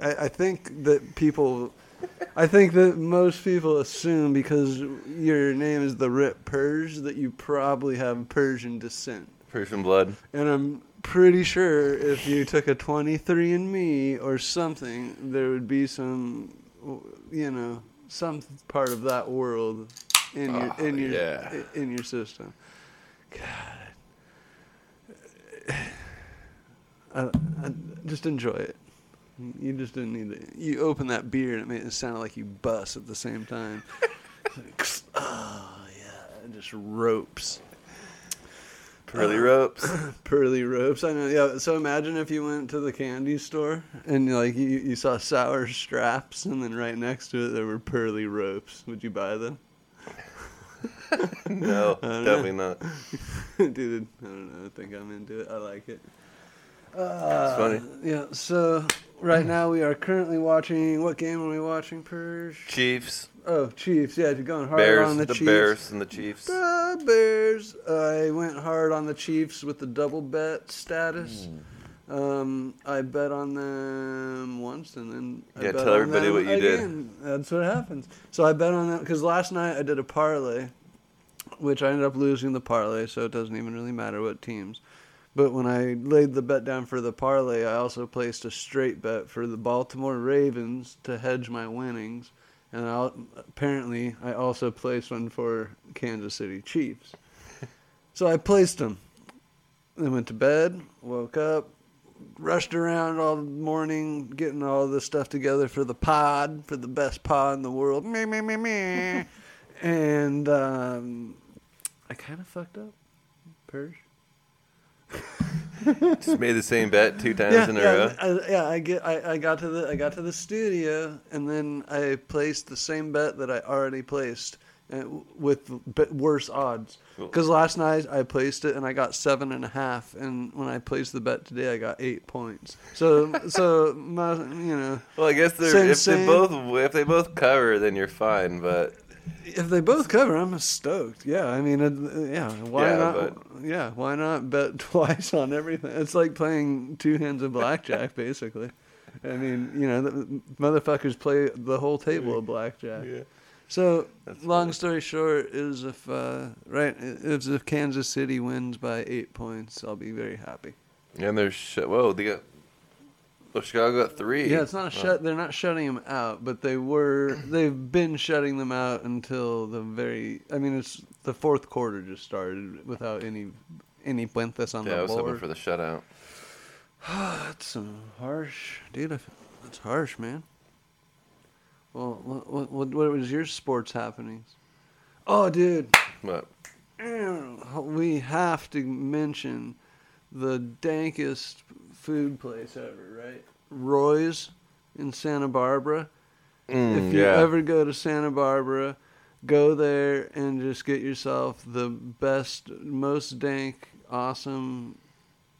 I, I think that people, I think that most people assume because your name is the Rip Persian that you probably have Persian descent. Persian blood. And I'm pretty sure if you took a 23andMe or something, there would be some, you know, some part of that world in your Oh, in your yeah. in your system. God, I, I, just enjoy it. You just didn't need to. You open that beer and it made it sound like you bust at the same time. Like, oh yeah, it just ropes. Pearly ropes. pearly ropes. I know. Yeah. So imagine if you went to the candy store and like you, you saw sour straps, and then right next to it there were pearly ropes. Would you buy them? no, don't know. definitely not. Dude, I don't know. I think I'm into it. I like it. Uh, It's funny. Yeah. So right now we are currently watching. What game are we watching? Purge. Chiefs, Oh, Chiefs. Yeah, you're going hard Bears, on the, the, Chiefs. Bears, and the Chiefs. The Bears. I went hard on the Chiefs with the double bet status. Hmm. Um, I bet on them once, and then I Yeah, bet tell on everybody what you did. That's what happens. So I bet on them because last night I did a parlay, which I ended up losing the parlay, so it doesn't even really matter what teams. But when I laid the bet down for the parlay, I also placed a straight bet for the Baltimore Ravens to hedge my winnings, and I, apparently I also placed one for Kansas City Chiefs. so I placed them. Then went to bed, woke up, rushed around all morning, getting all this stuff together for the pod, for the best pod in the world. Me, me, me, me. and um, I kind of fucked up. Purge. Just made the same bet two times Yeah, in a yeah, row. I, yeah. I get. I, I got to the. I got to the studio, and then I placed the same bet that I already placed, uh, with worse odds. Cool. Because last night I placed it and I got seven and a half, and when I placed the bet today, I got eight points. So, so my, you know, Well, I guess they're, Same, if same. they both if they both cover, then you're fine. But if they both cover, I'm stoked. Yeah, I mean, uh, yeah. Why Yeah, not? but- Yeah, why not bet twice on everything? It's like playing two hands of blackjack, basically. I mean, you know, the motherfuckers play the whole table of blackjack. Yeah. So, That's long funny. story short is if uh, right if, if Kansas City wins by eight points, I'll be very happy. and they're whoa, they got well, Chicago got three. Yeah, it's not a Oh. shut. They're not shutting them out, but they were. They've been shutting them out until the very. I mean, it's the fourth quarter just started without any any puentes on Yeah, I the was hoping board. for the shutout. That's some harsh, dude. That's harsh, man. Well, what, what what what was your sports happenings? Oh, dude, What? we have to mention the dankest food place ever, right? Roy's in Santa Barbara. Mm, if you yeah. ever go to Santa Barbara, go there and just get yourself the best, most dank, awesome.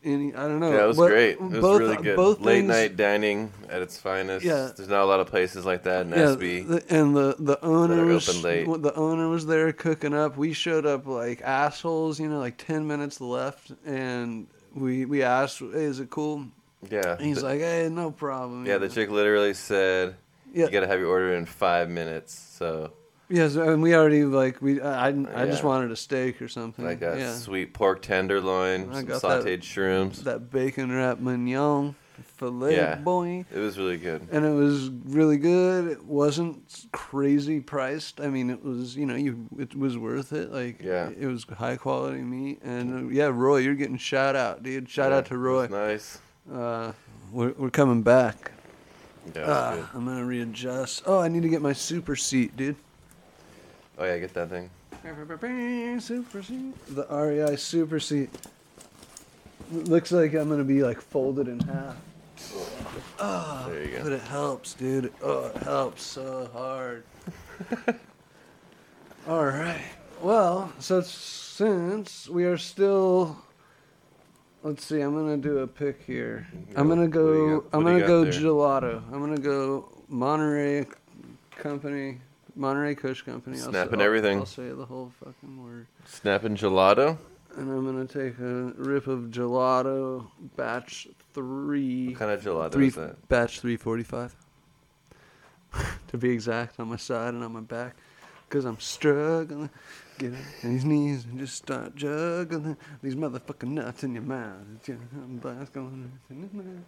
Any I don't know. yeah, it was what- great. It was both- really good. Both Late things- night dining at its finest. Yeah. There's not a lot of places like that in Yeah, SB. the, and the the owner was late. the owner was there cooking up. We showed up like assholes, you know, like ten minutes left, and we we asked, "Hey, is it cool?" yeah. And he's the, like, "Hey, no problem." yeah, the chick literally said. "You got to have your order in five minutes." So Yes, and we already like we. I I, I just wanted a steak or something. Got yeah, sweet pork tenderloin, some got that- sautéed shrooms. that bacon wrap mignon filet Yeah. boy. It was really good. and it was really good. It wasn't crazy priced. I mean, it was you know you it was worth it. Like Yeah. it was high quality meat. And uh, yeah, Roy, you're getting shout out, dude. Shout Yeah, out to Roy. nice. Uh, we're we're coming back. Yeah, Uh. I'm gonna readjust. Oh, I need to get my super seat, dude. Oh yeah, get that thing. Super seat. The REI super seat. It looks like I'm gonna be like folded in half. Oh, There you go. But it helps, dude. Oh, it helps so hard. All right. Well, so since we are still, let's see. I'm gonna do a pick here. I'm gonna What do you go. I'm gonna go gelato. I'm gonna go Monterey Company, Monterey Kush Company. I'll Snapping I'll- everything. I'll say the whole fucking word. Snapping gelato. And I'm gonna take a rip of gelato, batch three. What kind of gelato three is that? batch three forty five. to be exact, on my side and on my back, because I'm struggling. Get on these knees and just start juggling these motherfucking nuts in your mouth. I'm in.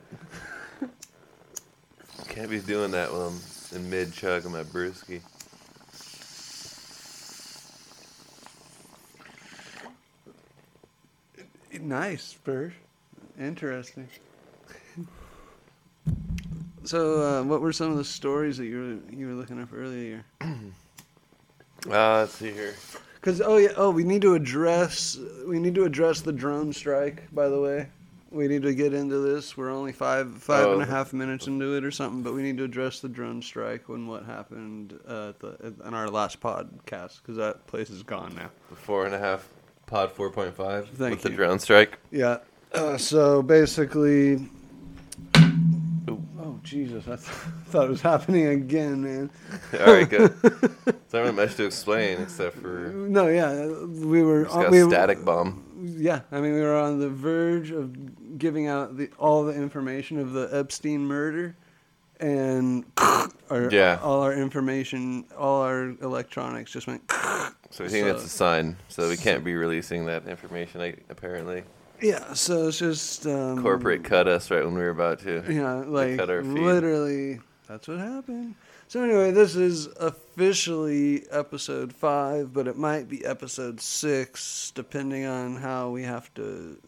Can't be doing that when I'm in mid chug of my brewski. Nice, Spurs. Interesting. so, uh, what were some of the stories that you were you were looking up earlier? Uh, let's see here. Because oh yeah, oh we need to address we need to address the drone strike. By the way, we need to get into this. We're only five five and a Oh. half minutes into it or something, but we need to address the drone strike and what happened uh, at the in our last podcast because that place is gone now. The four and a half pod 4.5 Thank with the drone strike. Yeah. Uh, so basically, oh Jesus, I th- thought it was happening again, man. All right, good. so not much to explain except for No, yeah, we were just got Uh, we a static bomb. Yeah, I mean we were on the verge of giving out the all the information of the Epstein murder, and our, Yeah. all our information, all our electronics just went. So we think So- that's a sign. So we can't be releasing that information. Apparently, Yeah, so it's just um, corporate cut us right when we were about to. Yeah, like cut our feed. literally, that's what happened. So anyway, this is officially episode five, but it might be episode six, depending on how we have to.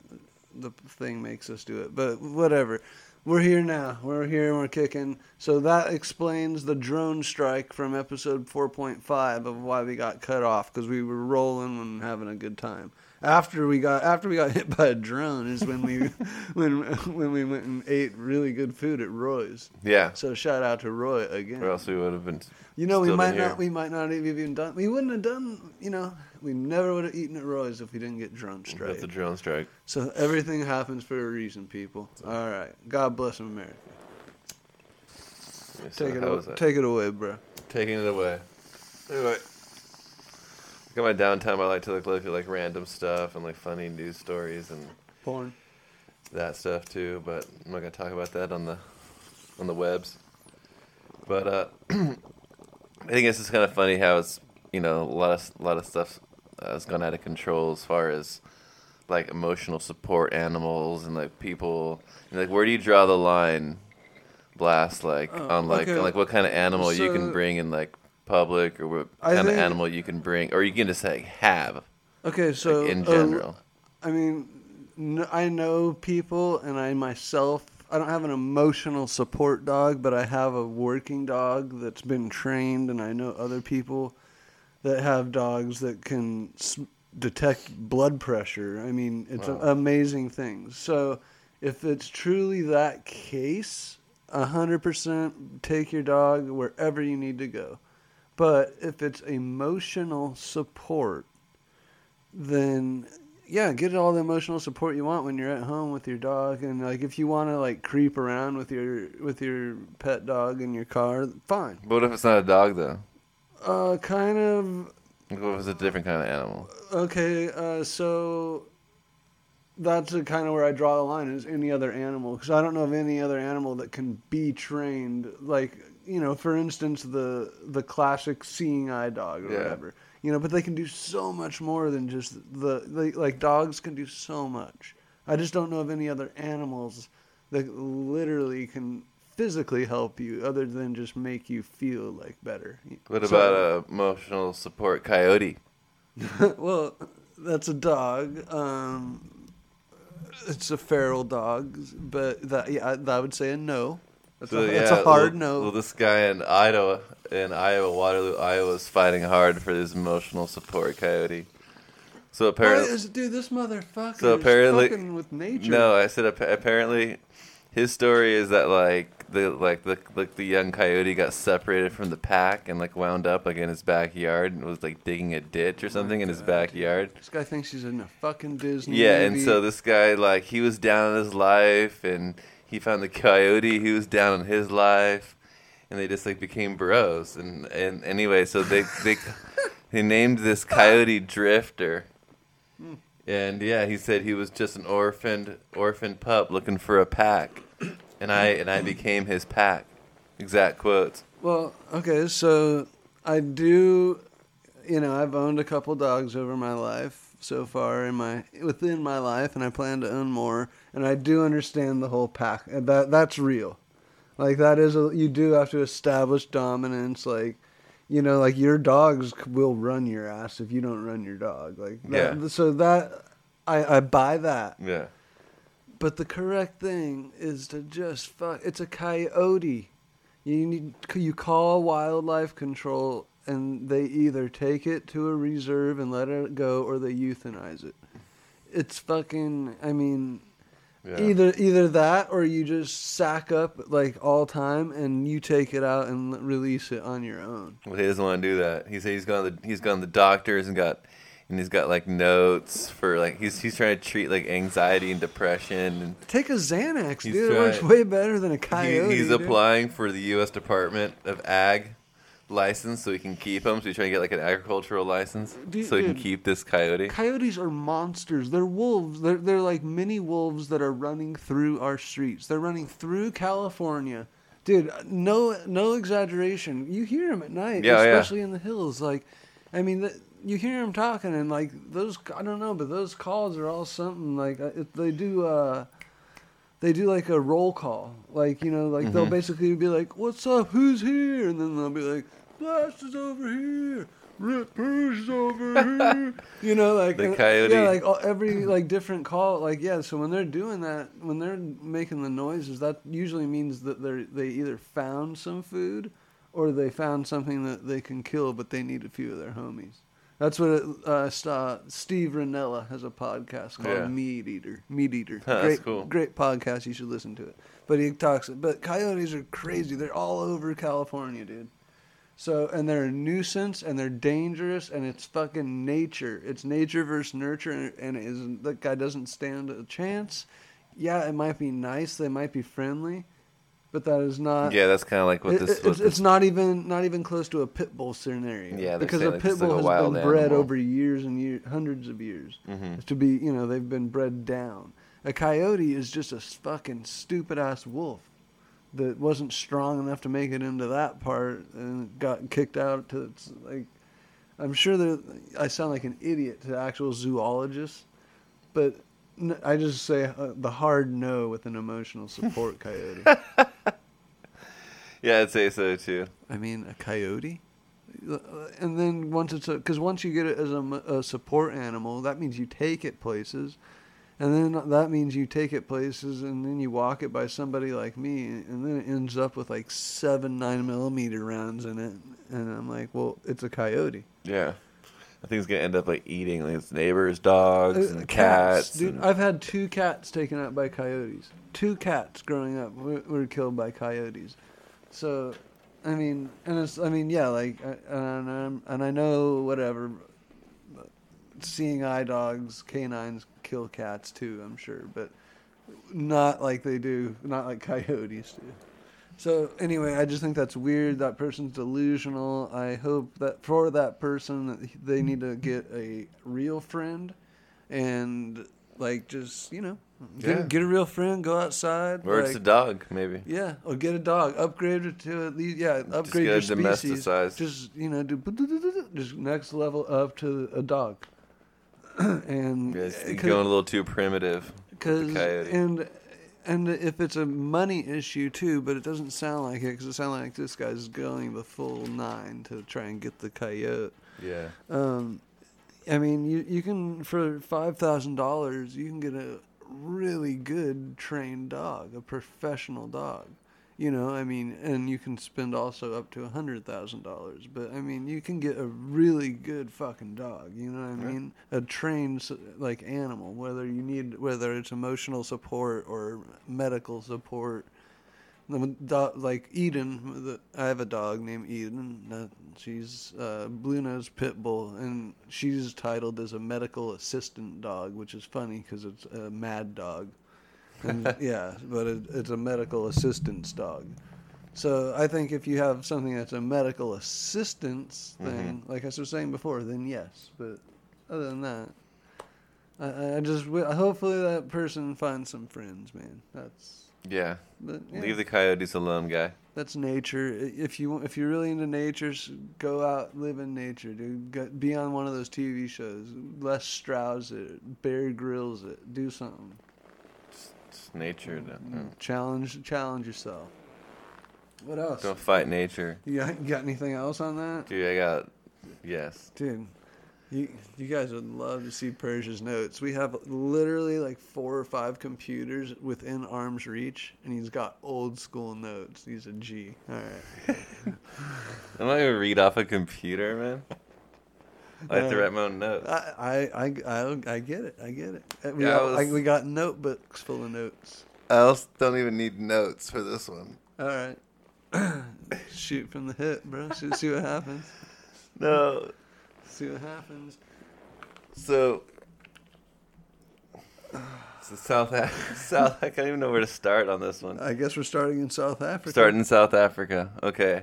The thing makes us do it, but whatever. We're here now. We're here and we're kicking. So that explains the drone strike from episode 4.5 of why we got cut off because we were rolling and having a good time. After we got after we got hit by a drone is when we when when we went and ate really good food at Roy's. Yeah. So shout out to Roy again. Or else we would have been. you know we might been here. not we might not have even done we wouldn't have done you know we never would have eaten at Roy's if we didn't get drone strike. That's a drone strike. So everything happens for a reason, people. All right. God bless America. Take it, away, take it away, bro. Taking it away. Anyway. Got my downtime. I like to like look at like random stuff and like funny news stories and Porn. that stuff too. But I'm not gonna talk about that on the on the webs. But uh, I think it's just kind of funny how it's you know a lot of a lot of stuff uh, has gone out of control as far as like emotional support animals and like people and like where do you draw the line blast like Oh, on like okay. like what kind of animal you can bring in like public or what I kind of animal you can bring or you can just like have Okay, so like, in uh, general I mean, n- I know people, and I myself. I don't have an emotional support dog, but I have a working dog that's been trained, and I know other people that have dogs that can s- detect blood pressure. I mean, it's Wow. amazing things. So, if it's truly that case, a hundred percent take your dog wherever you need to go. But if it's emotional support, then yeah, get all the emotional support you want when you're at home with your dog, and like if you want to like creep around with your with your pet dog in your car, fine. but what if it's not a dog though Uh, kind of what if it's a different kind of animal okay. Uh, so that's kind of where I draw the line is any other animal because I don't know of any other animal that can be trained like you know for instance the the classic seeing eye dog or Yeah. whatever you know but they can do so much more than just the they, like dogs can do so much I just don't know of any other animals that literally can physically help you other than just make you feel like better What So- about a emotional support coyote? well, that's a dog. Um, it's a feral dog, but that yeah, I, I would say a no. That's, So, a, that's a hard well, no. Well, this guy in Iowa, in Iowa, Waterloo, Iowa, is fighting hard for his emotional support coyote. So apparently, is, dude, this motherfucker So is apparently- fucking with nature. no, I said apparently, his story is that like the like the like the young coyote got separated from the pack and like wound up like in his backyard and was like digging a ditch or oh something in his backyard. This guy thinks he's in a fucking Disney. Yeah, and movie. so this guy like he was down in his life, and he found the coyote. He was down in his life, and they just like became bros. And and anyway, so they they they named this coyote Drifter, And yeah, he said he was just an orphaned orphaned pup looking for a pack, and I and I became his pack. Exact quotes. Well, okay, so I do, you know, I've owned a couple dogs over my life so far in my within my life, and I plan to own more. And I do understand the whole pack. That that's real. Like that is a you do have to establish dominance. Like, you know, like your dogs will run your ass if you don't run your dog. Like, that, Yeah. So that I I buy that. Yeah. But the correct thing is to just fuck. It's a coyote. You need you call wildlife control, and they either take it to a reserve and let it go, or they euthanize it. It's fucking. I mean, Yeah. either either that, or you just sack up like all time, and you take it out and l- release it on your own. Well, he doesn't want to do that. He said he's gone. To the, he's gone to the doctors and got, and he's got like notes for like he's he's trying to treat like anxiety and depression. And Take a Xanax, dude. It works way better than a coyote. he, he's dude. applying for the U.S. Department of Ag license so we can keep him. So he's trying to get like an agricultural license Dude, so he can keep this coyote. Coyotes are monsters. They're wolves. They're they're like mini wolves that are running through our streets. They're running through California. Dude, no no exaggeration. You hear them at night, Yeah, yeah. especially in the hills. Like, I mean, the, you hear them talking, and like those. I don't know, but those calls are all something. Like uh, if they do. uh they do like a roll call, like you know, like they'll Mhm. basically be like, "What's up? Who's here?" And then they'll be like, "Blast is over here, Rip is over here." You know, like The coyote. Yeah, like all, every like different call, like yeah. So when they're doing that, when they're making the noises, that usually means that they they either found some food, or they found something that they can kill, but they need a few of their homies. That's what it, uh, Steve Rinella has a podcast called Yeah. Meat Eater. Meat Eater. Huh, that's great, cool. great podcast. You should listen to it. But he talks. But coyotes are crazy. They're all over California, dude. So and they're a nuisance and they're dangerous and it's fucking nature. It's nature versus nurture and, it is that guy doesn't stand a chance. Yeah, it might be nice. They might be friendly, but that is not. yeah, that's kind of like what this. it- what it's, this it's not even not even close to a pit bull scenario. Yeah, because a like pit like bull a has been bred animal. over years and years, hundreds of years Mhm. to be. You know, they've been bred down. A coyote is just a fucking stupid ass wolf that wasn't strong enough to make it into that part and got kicked out to it's like. I'm sure that I sound like an idiot to actual zoologists, but I just say uh, the hard no with an emotional support coyote. Yeah, I'd say so too. I mean, a coyote? And then once it's because once you get it as a support animal, that means you take it places, and then that means you take it places, and then you walk it by somebody like me, and then it ends up with like seven nine millimeter rounds in it, and I'm like, well, it's a coyote. Yeah, I think it's gonna end up like eating like its neighbors' dogs Uh, and cats. dude. and- I've had two cats taken out by coyotes. Two cats growing up were, were killed by coyotes. So, I mean, and it's, I mean, yeah, like, and I'm, and I know whatever. Seeing eye dogs, canines kill cats too. I'm sure, but not like they do, not like coyotes do. So anyway, I just think that's weird. That person's delusional. I hope that for that person, that they need to get a real friend, and like just you know, get, Yeah. get a real friend. Go outside. or like, it's a dog, maybe. yeah, or get a dog. Upgrade it to at least yeah. Upgrade get your species. domesticized. Just you know, do just next level up to a dog. and Yeah, it's uh, going a little too primitive. Cause coyote. and and if it's a money issue too, but it doesn't sound like it because it sounds like this guy's going the full nine to try and get the coyote. Yeah. Um, I mean, you you can for five thousand dollars you can get a really good trained dog, a professional dog. You know, I mean, and you can spend also up to a hundred thousand dollars. But I mean, you can get a really good fucking dog. You know what I Yeah. mean? A trained like animal, whether you need whether it's emotional support or medical support. Like Eden, the, I have a dog named Eden. Uh, she's a blue nose pit bull, and she's titled as a medical assistant dog, which is funny because it's a mad dog. And, yeah, but it, it's a medical assistance dog. So I think if you have something that's a medical assistance mm-hmm. thing, like I was saying before, then yes. But other than that, I- I, just hopefully that person finds some friends, man. That's Yeah. but, yeah, Leave the coyotes alone, guy. that's nature. If you if you're really into nature, go out live in nature, dude. Go, be on one of those TV shows. Les Stroud it, Bear Grylls it. Do something. It's nature. Don't, mm-hmm. Challenge challenge yourself. What else? don't fight nature. You got, you got anything else on that? Dude, I got. Yes. Dude, you you guys would love to see Persia's notes. We have literally like four or five computers within arm's reach, and he's got old school notes. He's a G. All right. I'm not gonna read off a computer, man. I have to Uh, write my own notes. I, I, I, I, I get it. I get it. We, Yeah, I got, was- I- we got notebooks full of notes. I also don't even need notes for this one. All right. Shoot from the hip, bro. See, see what happens. No. See what happens. So. So South Af- South. I can't even know where to start on this one. I guess we're starting in South Africa. Starting in South Africa. Okay.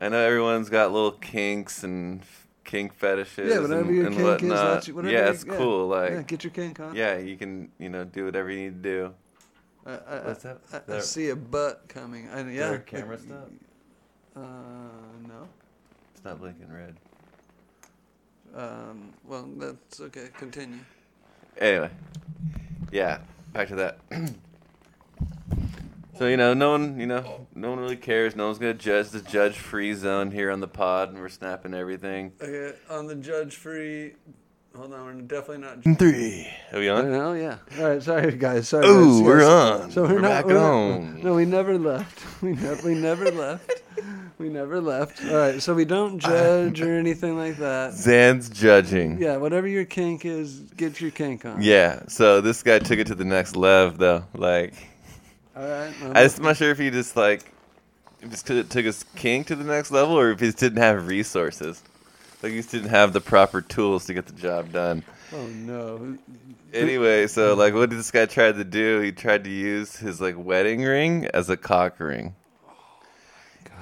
I know everyone's got little kinks and kink fetishes Yeah, whatever and, your and kink is, that's whatever yeah, it's yeah. cool. Like, yeah, yeah, get your kink on. Yeah, you can you know do whatever you need to do. I, I, What's that? I, I There- see a butt coming. I, yeah. there camera stop? Uh, no. It's not blinking red. Um, well, that's okay. Continue. Anyway, yeah, back to that. so you know, no one, you know, no one really cares. No one's gonna judge the judge-free zone here on the pod, and we're snapping everything. Okay, on the judge free. Hold on, we're definitely not. Three. Are we on? Oh yeah. All right, sorry guys. Sorry. Ooh, guys. we're on. So we're, We're not, back we're on. no, we never left. We never, we never left. We never left. All right, so we don't judge or anything like that. Zan's judging. Yeah, whatever your kink is, get your kink on. Yeah, so this guy took it to the next level, though. Like, All right. I'm- just, not sure if he just like just took took his king to the next level, or if he just didn't have resources. Like, he just didn't have the proper tools to get the job done. oh no. Anyway, so like, what did this guy try to do? He tried to use his like wedding ring as a cock ring.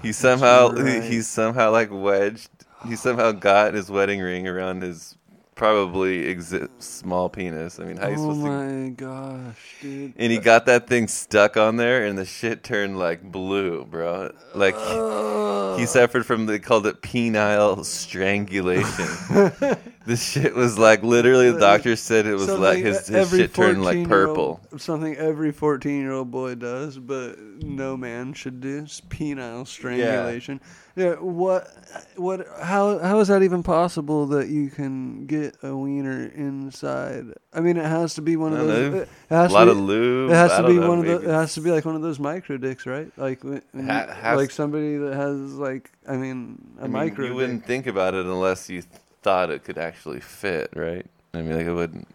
He somehow right. he, he somehow like wedged. He somehow got his wedding ring around his probably exi- small penis. I mean, how you Oh supposed to? my gosh, dude. And he got that thing stuck on there, and the shit turned like blue, bro. Like Oh. he suffered from they called it penile strangulation. this shit was like literally the doctor said it was like his, his every shit turned like 14-year-old purple. Something every fourteen-year-old boy does, but no man should do. It's penile strangulation. Yeah. What? What? How? How is that even possible that you can get a wiener inside? I mean, it has to be one of I don't those. know. It has A lot to of be, lube. It has I to don't be know, one of maybe the. It has to be like one of those micro dicks, right? Like, when, when Ha- you- has- like somebody that has like, I mean, a I mean, micro. you dick. wouldn't think about it unless you thought it could actually fit, right? I mean, like it wouldn't.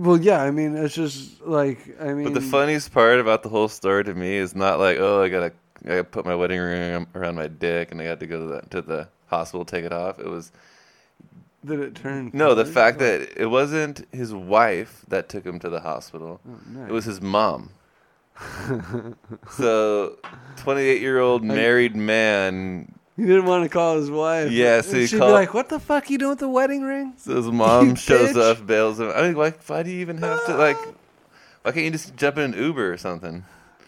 Well, yeah. I mean, it's just like I mean. But the funniest part about the whole story to me is not like, oh, I gotta, I gotta put my wedding ring around my dick, and I had to go to the to the hospital take it off. It was that it turned. no, the fact oh. that it wasn't his wife that took him to the hospital. Oh, nice. It was his mom. so, twenty-eight year old married man. He didn't want to call his wife. Yeah, so he she'd called- be like, "What the fuck you doing with the wedding ring?" So his mom shows bitch. up, bails him. I mean, why? Why do you even have to like? Why can't you just jump in an Uber or something?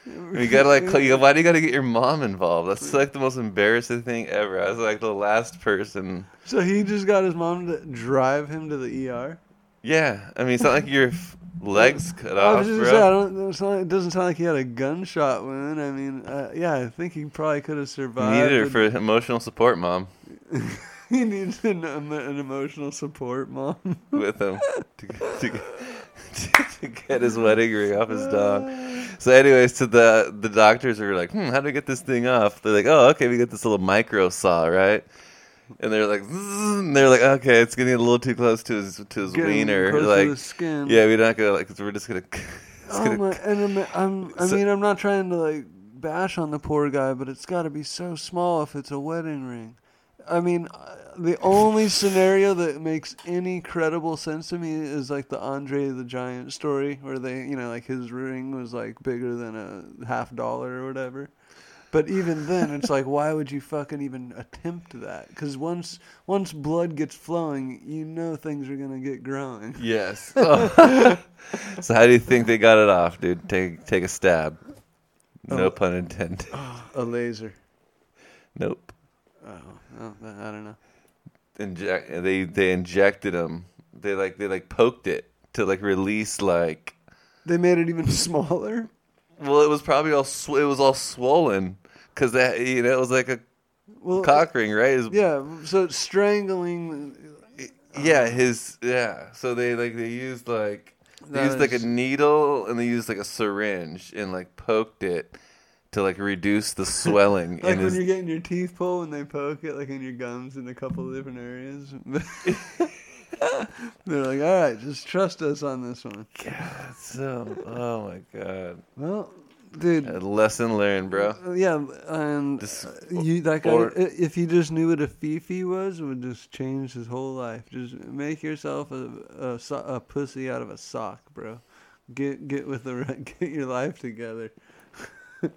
You gotta like, call- you- why do you gotta get your mom involved? That's like the most embarrassing thing ever. I was like the last person. So he just got his mom to drive him to the ER. Yeah, I mean, it's not like your f- legs cut off, bro. say, I don't. It doesn't sound like he had a gunshot wound. I mean, uh, yeah, I think he probably could have survived. needed her for emotional support, mom, he needs an, um, an emotional support mom. with him to, to, to get his wedding ring off his dog. So, anyways, to the the doctors are like, hmm, how do we get this thing off? They're like, oh, okay, we get this little micro saw, right? And they're like, and they're like, okay, it's getting a little too close to his to his Getting wiener. close to Like, the skin. yeah, we're not gonna like. we're just gonna. It's Oh gonna my! And I'm, I'm, I So- mean, I'm not trying to like bash on the poor guy, but it's got to be so small if it's a wedding ring. I mean, uh, the only scenario that makes any credible sense to me is like the Andre the Giant story, where they, you know, like his ring was like bigger than a half dollar or whatever. But even then, it's like, why would you fucking even attempt that? Because once once blood gets flowing, you know things are gonna get growing. Yes. so how do you think they got it off, dude? Take take a stab. No Oh. pun intended. A laser. Nope. Oh, oh, I don't know. Inject. They they injected him. They like they like poked it to like release like. They made it even smaller. Well, it was probably all sw- it was all swollen because that you know it was like a Well, cock ring, right? Was- yeah. So strangling. Yeah, his yeah. So they like they used like they used like a needle and they used like a syringe and like poked it to like reduce the swelling Like when his. you're getting your teeth pulled and they poke it, like in your gums in a couple of different areas. They're like, all right, just trust us on this one. God, so oh my god, Well, dude, a lesson learned, bro. Uh, Yeah, and This- uh, you that guy. or- if he just knew what a fifi was, it would just change his whole life. Just make yourself a a, so- a pussy out of a sock, bro. Get get with the get your life together.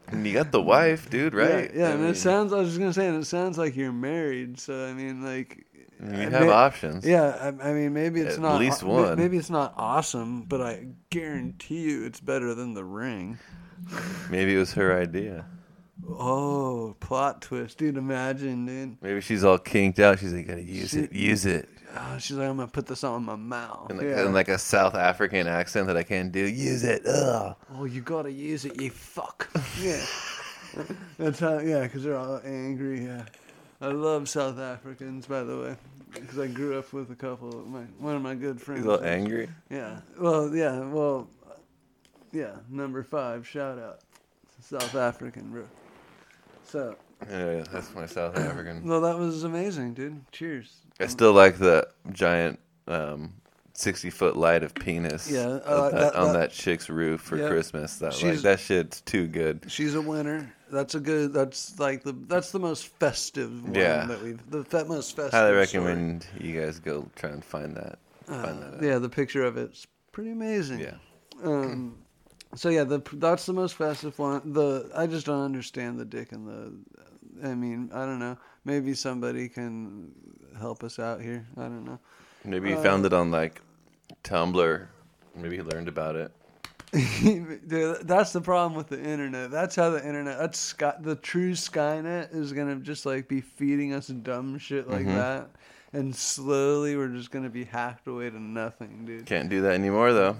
And you got the wife, dude, right? Yeah, yeah I and mean, it sounds. I was just gonna say, and it sounds like you're married. So I mean, like. I mean, I you have may- options. Yeah, I, I mean, maybe it's At not least one. Maybe it's not awesome, but I guarantee you, it's better than the ring. Maybe it was her idea. Oh, plot twist, dude! Imagine, dude. Maybe she's all kinked out. She's like, gotta use She- it, use it. Oh, she's like, I'm gonna put this on my mouth. In like, yeah. in like a South African accent that I can't do. Use it. Ugh. oh, you gotta use it, you fuck. yeah. That's how. Yeah, because they're all angry. Yeah. I love South Africans, by the way, because I grew up with a couple. Of my one of my good friends. He's all angry. Yeah. Well, yeah. Well, yeah. Number five. Shout out. South African, bro. So, Yeah, that's my South African. well, that was amazing, dude. Cheers. I still like the giant um, sixty foot light of penis. Yeah, uh, that- that- on that- that chick's roof for Yeah. Christmas. That like that shit's too good. She's a winner. That's a good. That's like the. That's the most festive one Yeah. that we've. The fe- most festive. Highly story. recommend you guys go try and find that. Uh, that. Yeah, the picture of it's pretty amazing. Yeah. Um, so yeah, the that's the most festive one. The I just don't understand the dick and the. I mean, I don't know. Maybe somebody can help us out here. I don't know. Maybe you Uh, found it on like Tumblr. Maybe he learned about it. Dude, that's the problem with the internet. That's how the internet. That's Sky, the true Skynet is gonna just like be feeding us dumb shit like Mhm. that, and slowly we're just gonna be hacked away to nothing, dude. Can't do that anymore though.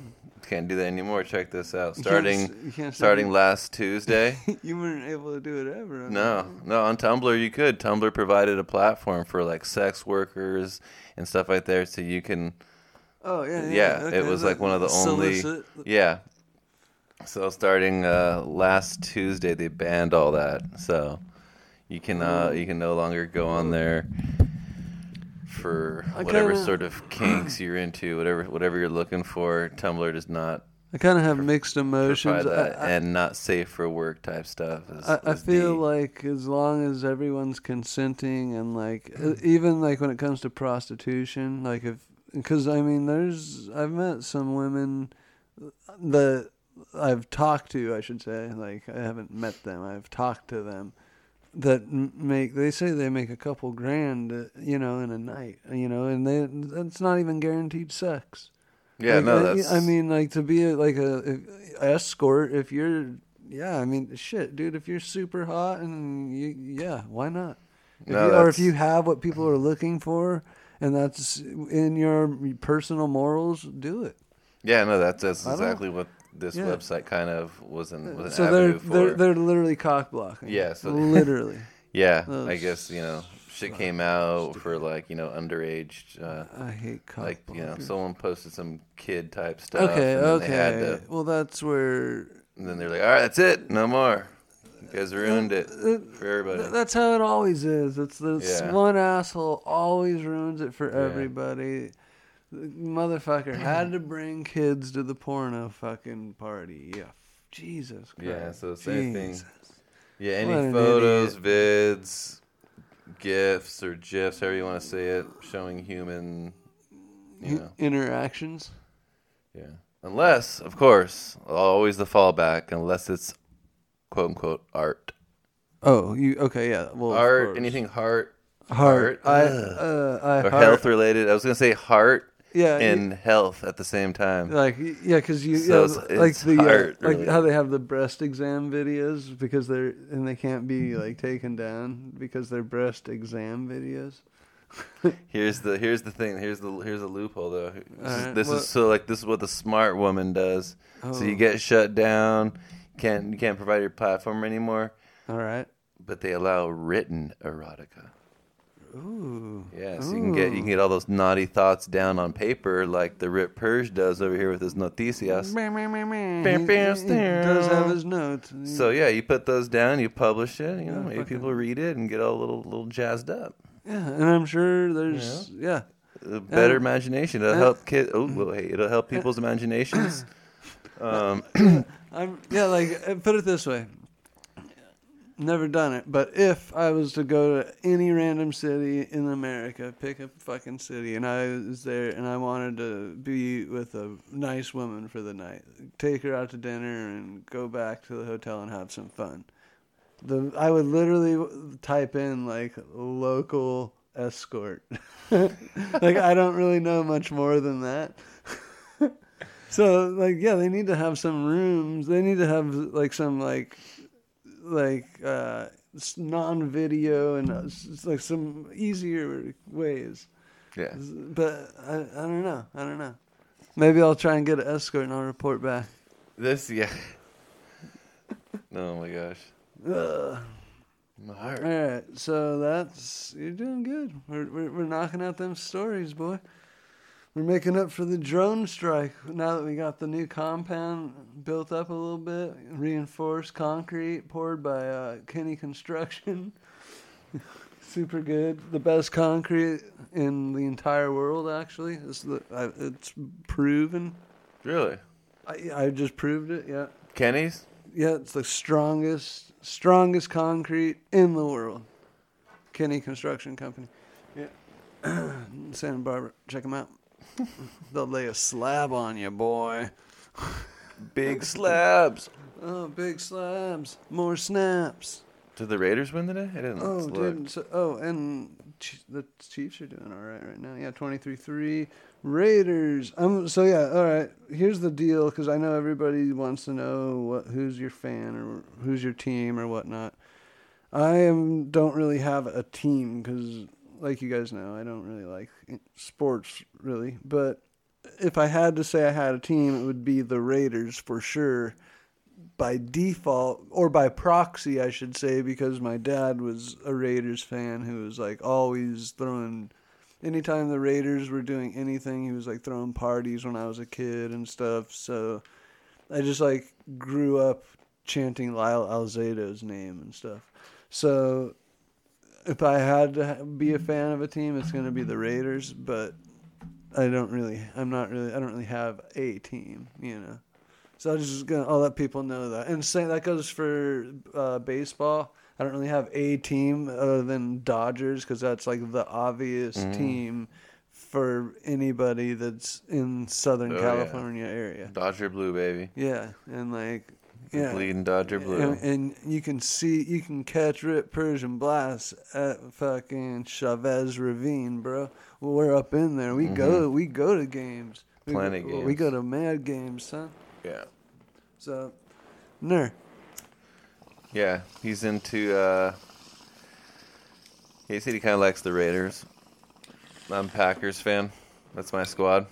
Can't do that anymore. Check this out. You can't Starting you can't starting last Tuesday. you weren't able to do it ever. I No, mean. no. On Tumblr, you could. Tumblr provided a platform for like sex workers and stuff like that, so you can. Oh yeah. Yeah. Yeah, it was like one of the only- solicit- Yeah. So starting uh, last Tuesday, they banned all that. So you can uh, you can no longer go on there for I whatever kinda- sort of kinks you're into, whatever whatever you're looking for. Tumblr does not I kind of have mixed emotions. that, I, I, and not safe for work type stuff. Is, I, I is feel the- like as long as everyone's consenting and like even like when it comes to prostitution, like if because I mean there's I've met some women that I've talked to, I should say, like I haven't met them, I've talked to them that make they say they make a couple grand, uh, you know, in a night, you know, and they that's not even guaranteed sex. yeah, Like, no, I- that's I mean, like to be a, like a, a escort. If you're, yeah, I mean, shit, dude. If you're super hot and you, yeah, why not? If No, you, or if you have what people are looking for, and that's in your personal morals, do it. yeah, no, that's that's exactly what this Yeah. website kind of was an, was an so they're for. they're they're literally cock blocking. Yeah, so- literally. yeah, Oh, I guess you know shit came out for like you know underage. Uh, I hate cock like you know someone posted some kid type stuff Okay, and then they had okay. to, Well, that's where and then they're like all right that's it no more you guys ruined it Uh, for everybody That's how it always is. It's this Yeah. one asshole always ruins it for everybody. The motherfucker had to bring kids to the porno fucking party. Yeah. Jesus Christ. Yeah, so same thing. Yeah any an photos vids gifs or gifs however you want to say it showing human you know Interactions. yeah unless of course always the fallback unless it's quote unquote art Oh, you okay? Yeah. Well, Art, anything heart heart. I Ugh. uh, I or heart, health related. I was gonna say heart Yeah. and health at the same time. Like yeah, because you So yeah, it's- like it's the uh, hard, like how they have the breast exam videos because they're and they can't be like taken down because they're breast exam videos. Here's the here's the thing. Here's the here's the loophole though. This, is, this well- is so like this is what the smart woman does. So you Oh. get shut down. Can't you can't provide your platform anymore. All right. But they allow written erotica. Ooh. Yeah, so you can get you can get all those naughty thoughts down on paper like the Rip Purge does over here with his noticias. He- bam, he does have his notes. So yeah, you put those down, you publish it, you know, Yeah, maybe fucking- people read it and get all a little little jazzed up. yeah, and I'm sure there's yeah. A better Yeah. imagination. It'll Yeah. help kid. Oh, well, hey, it'll help people's imaginations. Um, I'm yeah, like uh, put it this way. Never done it, but if I was to go to any random city in America, pick a fucking city, and I was there and I wanted to be with a nice woman for the night, take her out to dinner and go back to the hotel and have some fun. The I would literally type in like local escort. like I don't really know much more than that. So like yeah, they need to have some rooms. They need to have like some like like uh non-video and uh, like some easier ways. yeah, But I I don't know. I don't know. Maybe I'll try and get an escort and I'll report back. this yeah. Oh my gosh, Ugh. my heart. All right, so that's you're doing good. We're, we're we're knocking out them stories, boy. We're making up for the drone strike now that we got the new compound built up a little bit, reinforced concrete poured by uh, Kenny Construction. Super good, the best concrete in the entire world. Actually, it's the, I, it's proven. Really, I I just proved it. Yeah. Kenny's. Yeah, it's the strongest, strongest concrete in the world. Kenny Construction Company. Yeah. Santa Barbara. Check them out. They'll lay a slab on you, boy. Big slabs. Oh, big slabs. More snaps. Did the Raiders win today? I didn't Oh, look. dude. So, oh, and Ch- the Chiefs are doing all right right now. Yeah, 23-3. Raiders. Um. So yeah. All right. Here's the deal, because I know everybody wants to know what who's your fan or who's your team or whatnot. I am don't really have a team because, like you guys know, I don't really like sports really. But if I had to say I had a team, it would be the Raiders for sure by default or by proxy, I should say, because my dad was a Raiders fan who was like always throwing. Anytime the Raiders were doing anything, he was like throwing parties when I was a kid and stuff. So I just like grew up chanting Lyle Alzado's name and stuff. So if I had to be a fan of a team, it's going to be the Raiders. But I don't really, I'm not really, I don't really have a team, you know. So I'm just gonna, I'll let people know that. And say that goes for uh, baseball. I don't really have a team other than Dodgers because that's like the obvious Mhm. team for anybody that's in Southern Oh, yeah. California area. Dodger blue, baby. Yeah, and like, yeah, Bleeding Dodger blue. and, and you can see, you can catch Rip Persian Blast at fucking Chavez Ravine, bro. We're up in there. We go, we go to games. We Mm-hmm. Plenty go, We games. go to mad games, son. yeah. So, ner. Yeah, he's into. uh He said he kind of likes the Raiders. I'm Packers fan. That's my squad.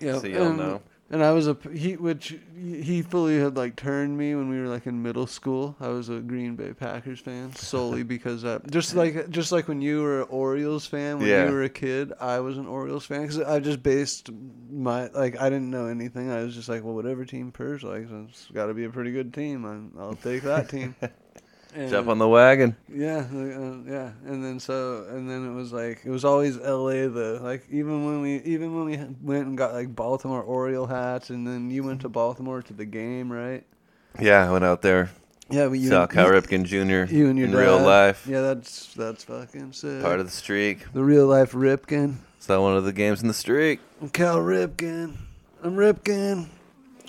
Yeah, So y'all know. And I was a he, which he fully had like turned me when we were like in middle school. I was a Green Bay Packers fan solely because that just like just like when you were an Orioles fan when Yeah. you were a kid, I was an Orioles fan because I just based my like I didn't know anything. I was just like, well, whatever team Purge likes, it's got to be a pretty good team. I'm, I'll take that team. And- Jump on the wagon. yeah, uh, yeah, and then so, and then it was like it was always L.A. though. Like even when we even when we went and got like Baltimore Oriole hats, and then you went to Baltimore to the game, right? Yeah, I went out there. Yeah, but you Saw Cal Ripken Jr. you and your in real life. Yeah, that's that's fucking sick. Part of the streak. the real life Ripken, Saw one of the games in the streak. I'm Cal Ripken. I'm Ripken.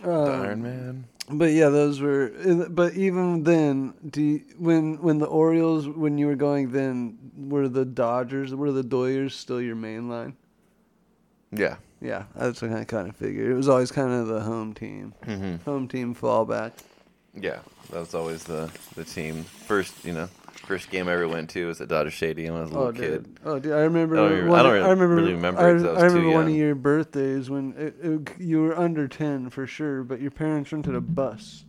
Um, Darn man. But yeah, those were. But even then, do you, when when the Orioles when you were going then were the Dodgers were the Doyers still your main line? Yeah. Yeah, that's what I kind of figured. It was always kind of the home team, hmm home team fallback. Yeah, that was always the the team. First, you know, first game I ever went to was at Dodger Stadium when I was a little Oh, kid. Oh, dude. I remember. I don't even- one, I don't really- I remember. really remember I, I was remember one of your birthdays when it, it, you were under ten for sure, but your parents rented a bus.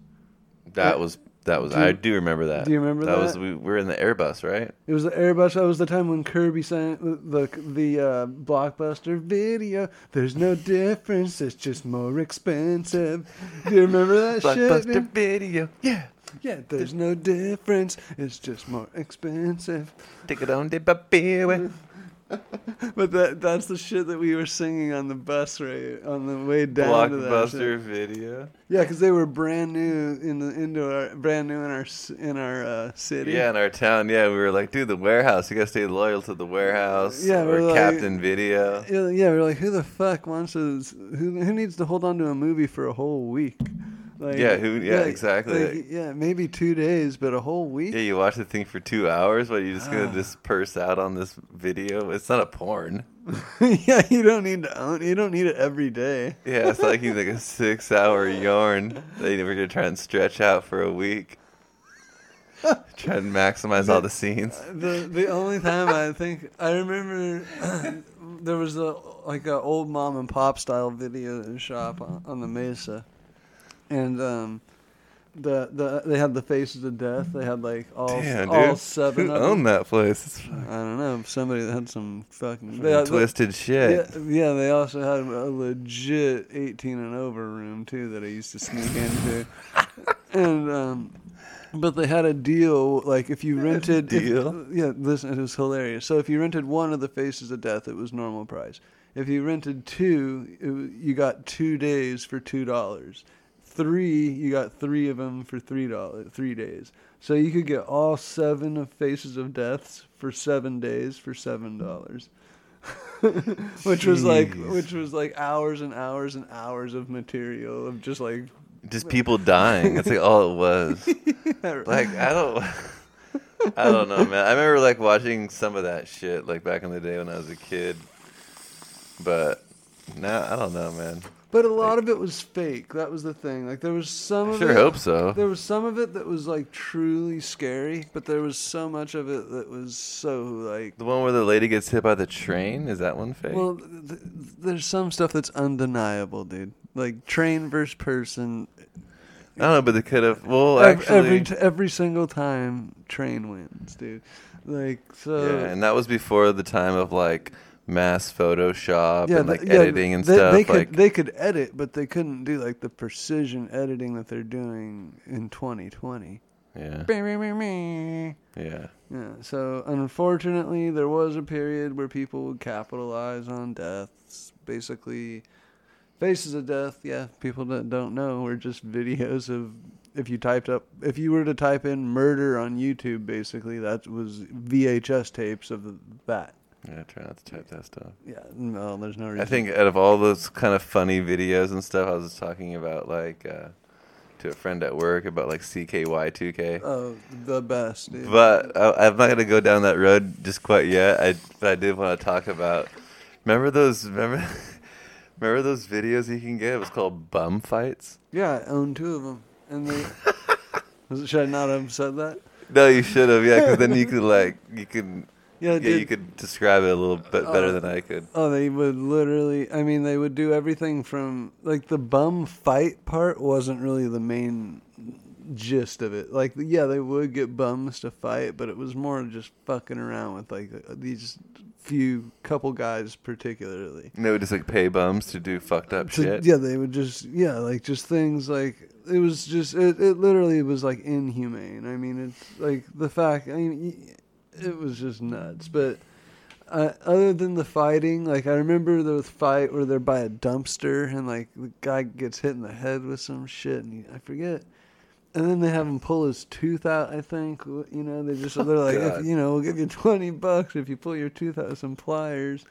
That was that was. Do you- I do remember that. do you remember that? That? we, we were in the Airbus, right? It was the Airbus. That was the time when Kirby sang the the, the uh, blockbuster video. There's no difference. It's just more expensive. Do you remember that shit? Blockbuster video. Yeah. Yeah. There's no difference. It's just more expensive. Take it on the baby. But that that's the shit that we were singing on the bus right on the way down to that. shit. Blockbuster video. Yeah, because they were brand new in the into our brand new in our in our uh, city. Yeah, in our town. Yeah, we were like, dude, the warehouse. You gotta stay loyal to the warehouse. Yeah, or we're like- Captain Video. Yeah, yeah, we're like, who the fuck wants to? Who who needs to hold on to a movie for a whole week? Like, Yeah, who- yeah, exactly. like, yeah, maybe two days, but a whole week. Yeah, you watch the thing for two hours, but you're just gonna Ah. just purse out on this video. It's not a porn. yeah, you don't need to own. You don't need it every day. Yeah, it's like he's like a six-hour yarn that you're gonna try and stretch out for a week. try and maximize all the scenes. The the only time I think I remember there was a like a old mom and pop style video shop on, on the Mesa, and um, the the they had the faces of death. They had like all Damn, all dude. seven Who of them. owned that place? I don't know. Somebody that had some fucking they had- twisted shit. Yeah, yeah, they also had a legit 18 and over room too that I used to sneak into. and um but they had a deal like if you rented if- deal? yeah, listen, it was hilarious. So if you rented one of the Faces of Death, it was normal price. If you rented two, it, you got 2 days for $2. 3, you got 3 of them for $3, 3 days. So you could get all 7 of Faces of Deaths for 7 days for $7. which was like which was like hours and hours and hours of material of just like Just people dying. That's like all it was. Like I don't, I don't know, man. I remember like watching some of that shit like back in the day when I was a kid, but now I don't know, man. But a lot of it was fake that was the thing like there was some I of sure it hope so. there was some of it that was like truly scary but there was so much of it that was so like The one where the lady gets hit by the train is that one fake? well th- th- there's some stuff that's undeniable dude like train versus person I don't know, but they could have. Well, ev- actually, every t- every single time train wins dude like so yeah, and that was before the time of like mass Photoshop and like th- yeah, editing and they, stuff. They could like, they could edit, but they couldn't do like the precision editing that they're doing in 2020. yeah, Yeah. yeah. So unfortunately, there was a period where people would capitalize on deaths. Basically, faces of death. Yeah, people that don't know were just videos of. If you typed up, if you were to type in murder on YouTube, basically that was VHS tapes of that. Yeah, try not to type that stuff. Yeah, no, there's no reason. I think out of all those kind of funny videos and stuff, I was just talking about like uh, to a friend at work about like CKY2K. Oh, the best, dude. But I, I'm not gonna go down that road just quite yet. I but I did want to talk about. Remember those? Remember? Remember those videos you can get? It was called bum fights. yeah, I own two of them, and they. was should I not have said that? No, you should have. Yeah, because then you could like you Yeah, you could describe it a little bit better Oh. than I could. Oh, they would literally. I mean, they would do everything from like the bum fight part wasn't really the main gist of it. Like, yeah, they would get bums to fight, but it was more just fucking around with like uh, these few couple guys particularly. And they would just like pay bums to do fucked up shit. yeah, they would just yeah, like just things like it was just it, it literally was like inhumane. I mean, it's like the fact. I mean, it was just nuts. But uh, other than the fighting, like I remember the fight where they're by a dumpster and like the guy gets hit in the head with some shit, and he, I forget. and then they have him pull his tooth out. I think you know they just they're like, if, you know, we'll give you twenty bucks if you pull your tooth out with some pliers.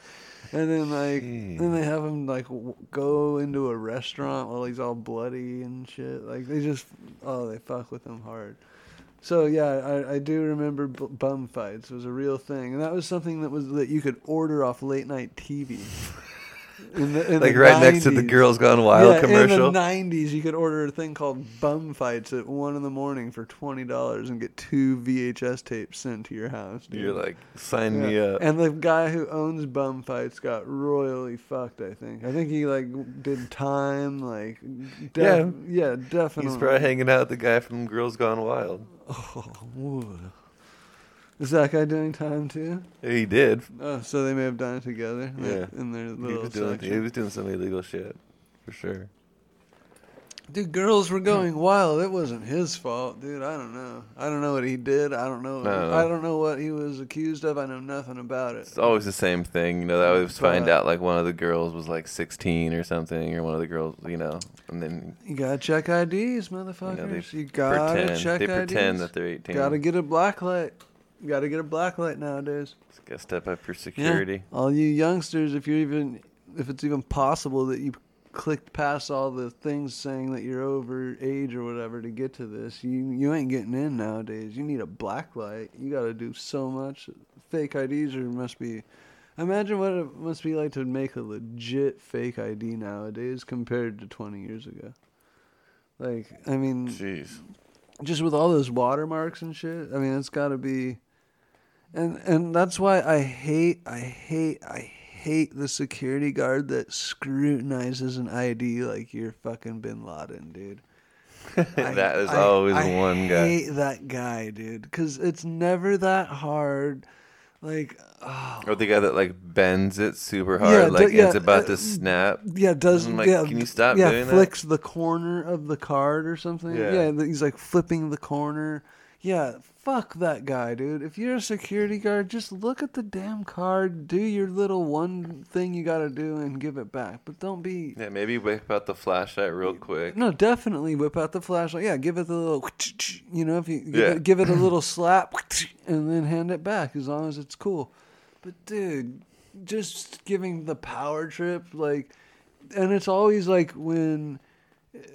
And then like, Jeez. then they have him like w- go into a restaurant while he's all bloody and shit. Like they just, oh, they fuck with him hard. So yeah, I, I do remember b- bum fights was a real thing, and that was something that was that you could order off late night TV. In the, in Like right next to the Girls Gone Wild yeah, commercial. In the '90s, you could order a thing called bum fights at one in the morning for twenty dollars and get two VHS tapes sent to your house. dude. You're like, sign me up. And the guy who owns bum fights got royally fucked. I think. I think he like did time. Like, def- yeah, definitely. He's probably hanging out with the guy from Girls Gone Wild. Oh. Is that guy doing time too? He did. Oh, so they may have done it together. Yeah. in their He little was, doing, section. he was doing some illegal shit, for sure. Dude, girls were going wild. It wasn't his fault, dude. I don't know. I don't know what he did. I don't know. No. I don't know what he was accused of. I know nothing about it. It's always the same thing, you know. They always find out like one of the girls was like 16 or something, or one of the girls, you know, and then You gotta check IDs, you, motherfuckers. know, they You, gotta pretend check they IDs. pretend that they're 18. Gotta get a black light. Gotta get a black light nowadays. Just gotta step up your Yeah. security. All you youngsters, if you're even, if it's even possible that you clicked past all the things saying that you're over age or whatever to get to this, you you ain't getting in nowadays. You need a black light. You got to do so much. Fake IDs are must be. Imagine what it must be like to make a legit fake ID nowadays compared to 20 years ago. Like, I mean, Jeez. just with all those watermarks and shit. I mean, it's got to be, and and that's why I hate, I hate, I hate the security guard that scrutinizes an ID like you're fucking Bin Laden, dude. I- that is I- always I one guy. I hate that guy, dude, because it's never that hard. Like, oh, Or the guy that like bends it super Yeah, hard, d- like yeah, it's about uh, to snap. yeah, does like, yeah, can you stop yeah, doing that? flicks the corner of the card or something. Yeah. Yeah, he's like flipping the corner. Yeah, fuck that guy, dude. If you're a security guard, just look at the damn card, do your little one thing you gotta do, and give it back. But don't be. Yeah, maybe whip out the flashlight real quick. No, definitely whip out the flashlight. Yeah, give it the little, you know, if you give, Yeah. it, give it a little slap, and then hand it back as long as it's cool. But dude, just giving the power trip, like, and it's always like when,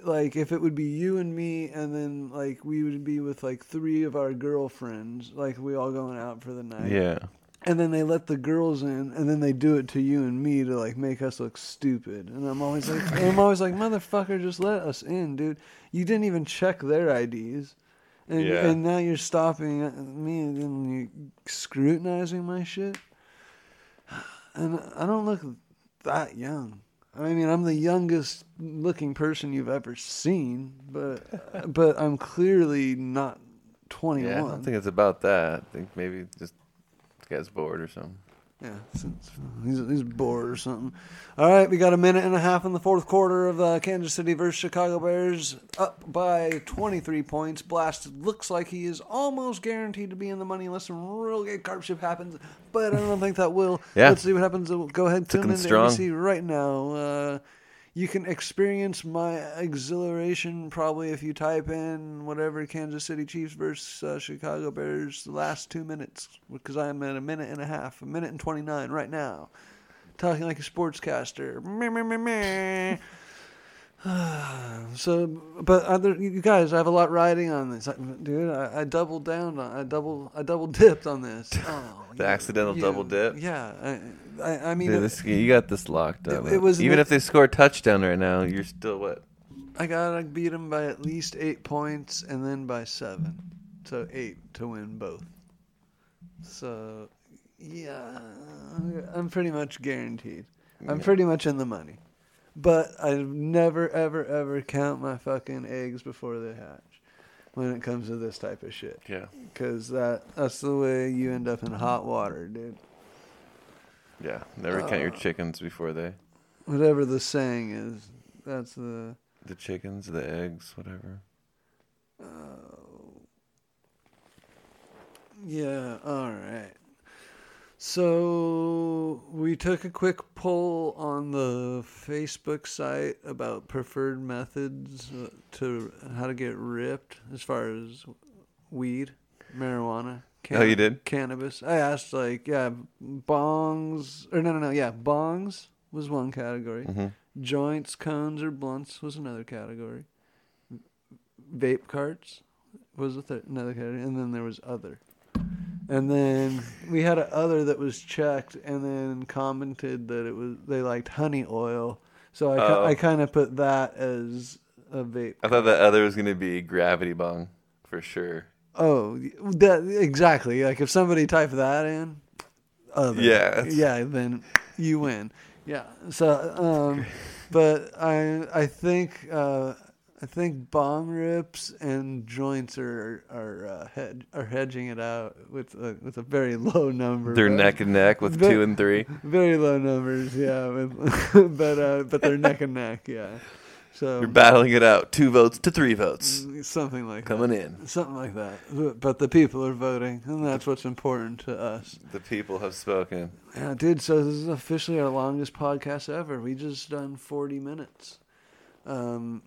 like, if it would be you and me, and then like we would be with like three of our girlfriends, like we all going out for the night, Yeah. and then they let the girls in, and then they do it to you and me to like make us look stupid. And I'm always like, I'm always like, motherfucker, just let us in, dude. You didn't even check their IDs, and Yeah. and now you're stopping me and then you scrutinizing my shit. And I don't look that young. I mean, I'm the youngest looking person you've ever seen, but but I'm clearly not 21. Yeah, I don't think it's about that. I think maybe just guy's bored or something. Yeah, since he's, he's bored or something. All right, we got a minute and a half in the fourth quarter of uh, Kansas City versus Chicago Bears, up by 23 points. Blast looks like he is almost guaranteed to be in the money unless some real gay carp ship happens, but I don't think that will. Yeah. Let's see what happens. Go ahead, tune Looking in to strong. NBC right now. Uh, you can experience my exhilaration probably if you type in whatever Kansas City Chiefs versus uh, Chicago Bears the last two minutes because I'm at a minute and a half, a minute and 29 right now. Talking like a sportscaster. so, but other you guys, I have a lot riding on this, I, dude. I, I doubled down. On, I double. I double dipped on this. Oh, The you- accidental you- double dip? Yeah, I, I, I mean, Dude, this, you got this locked it- up. it was even the- if they score a touchdown right now, you're still what? I gotta beat them by at least eight points, and then by seven, so eight to win both. So, yeah, I'm pretty much guaranteed. I'm Yeah. pretty much in the money, but I never, ever, ever count my fucking eggs before they hatch when it comes to this type of shit. Yeah. Cause that that's the way you end up in hot water, dude. Yeah. Never count your Uh, chickens before they. Whatever the saying is, that's the. The chickens, the eggs, whatever. Oh. Yeah, all right. So we took a quick poll on the Facebook site about preferred methods uh, to how to get ripped as far as weed, marijuana. Oh, you did? Cannabis. I asked like, yeah, bongs or no, no, no, yeah, bongs was one category. hmm Joints, cones, or blunts was another category. Vape carts was a th- another category, and then there was other. And then we had a other that was checked, and then commented that it was they liked honey oil. So I, Oh. I kind of put that as a vape. I thought that other was gonna be gravity bong for sure. Oh, that exactly. Like if somebody typed that in, other, Yeah, yeah, then you win. Yeah. So, um, but I I think uh, I think bong rips and joints are are uh, hed- are hedging it out with a, with a very low number. They're neck and neck with Ve- two and three. Very low numbers, yeah. With, but uh, but they're neck and neck, yeah. So You're battling it out. Two votes to three votes something like that. coming that. in. Something like that. But- But the people are voting, and that's what's important to us. The people have spoken. Yeah, dude. So this is officially our longest podcast ever. We just done forty minutes. Um,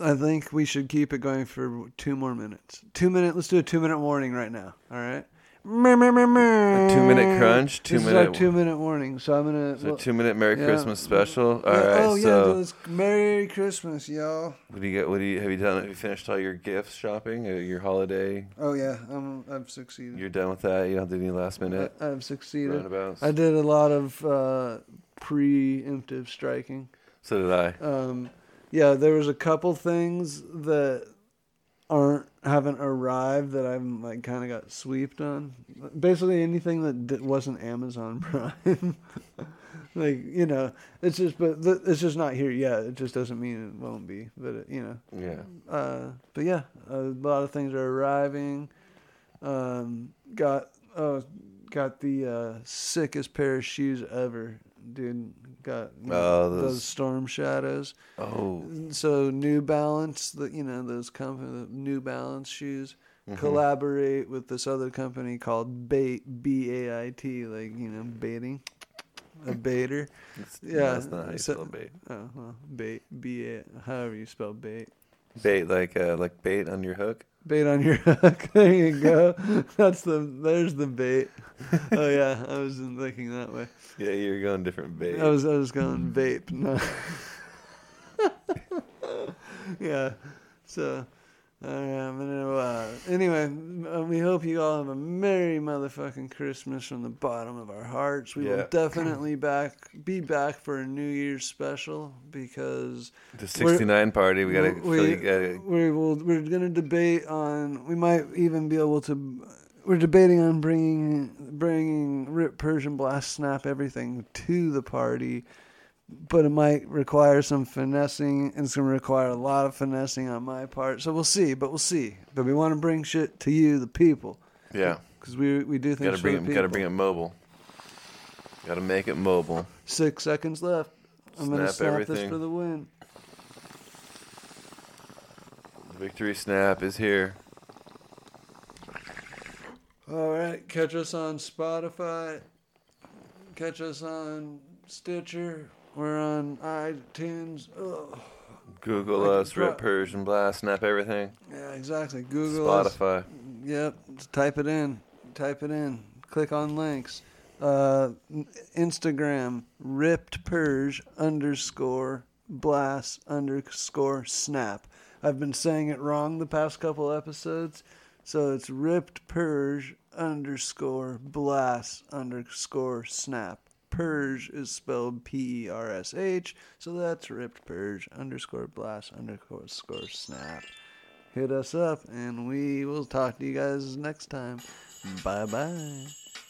I think we should keep it going for two more minutes. Two minute. Let's do a two minute warning right now. All right. A A two-minute crunch, This is two-minute- our two minute warning. So I'm gonna. So well- two minute Merry yeah. Christmas special. All Yeah, right. oh yeah, so it's Merry Christmas, y'all. what do you get? What do you have you done? Have you finished all your gifts shopping? Uh, Your holiday? Oh yeah, I'm, I've succeeded. You're done with that. You don't do any last minute I, I've succeeded. roundabouts. I did a lot of uh, preemptive striking. So did I. Um, yeah, there was a couple things that aren't haven't arrived that I'm like kind of got swept on. Basically, anything that di- wasn't Amazon Prime. like you know, it's just but th- it's just not here yet. It just doesn't mean it won't be. But it, you know, Yeah. uh, but yeah, a lot of things are arriving. Um, got oh, got the uh, sickest pair of shoes ever, dude. Got Oh, those, those- storm shadows. Oh. So New Balance, the you know those company, the New Balance shoes, Mhm. collaborate with this other company called Bait B A I T, like you know baiting, a baiter. It's- Yeah, That's not how you so- spell bait. Oh well, bait B A, however you spell bait. Bait like uh, like bait on your hook. Bait on your hook. there you go. That's the. There's the bait. Oh yeah, I wasn't thinking that way. Yeah, you're going different bait. I was. I was going vape. No. yeah. So. Uh, anyway, uh, we hope you all have a merry motherfucking Christmas from the bottom of our hearts. We will definitely back be back for a New Year's special because the 69 party. We gotta. we, gotta we will we're gonna debate on we might even be able to we're debating on bringing bringing Rip Persh and Blast Snap everything to the party but it might require some finessing and it's gonna require a lot of finessing on my part so we'll see but we'll see but we want to bring shit to you the people yeah. because we we do things Gotta bring it. Gotta bring it mobile. Gotta make it mobile. six seconds left I'm gonna Snap snap this everything. for the win The victory snap is here. All right, catch us on Spotify. Catch us on Stitcher. We're on iTunes. Ugh. Google us, Rip Persh and Blast, snap everything. Yeah, exactly. Google us. Spotify. Yep. Type it in. Type it in. Click on links. Uh, Instagram ripped persh underscore blast underscore snap. I've been saying it wrong the past couple episodes, so it's ripped persh underscore blast underscore snap. Persh is spelled P E R S H, so that's ripped persh underscore blast underscore snap hit us up and we will talk to you guys next time. Bye bye.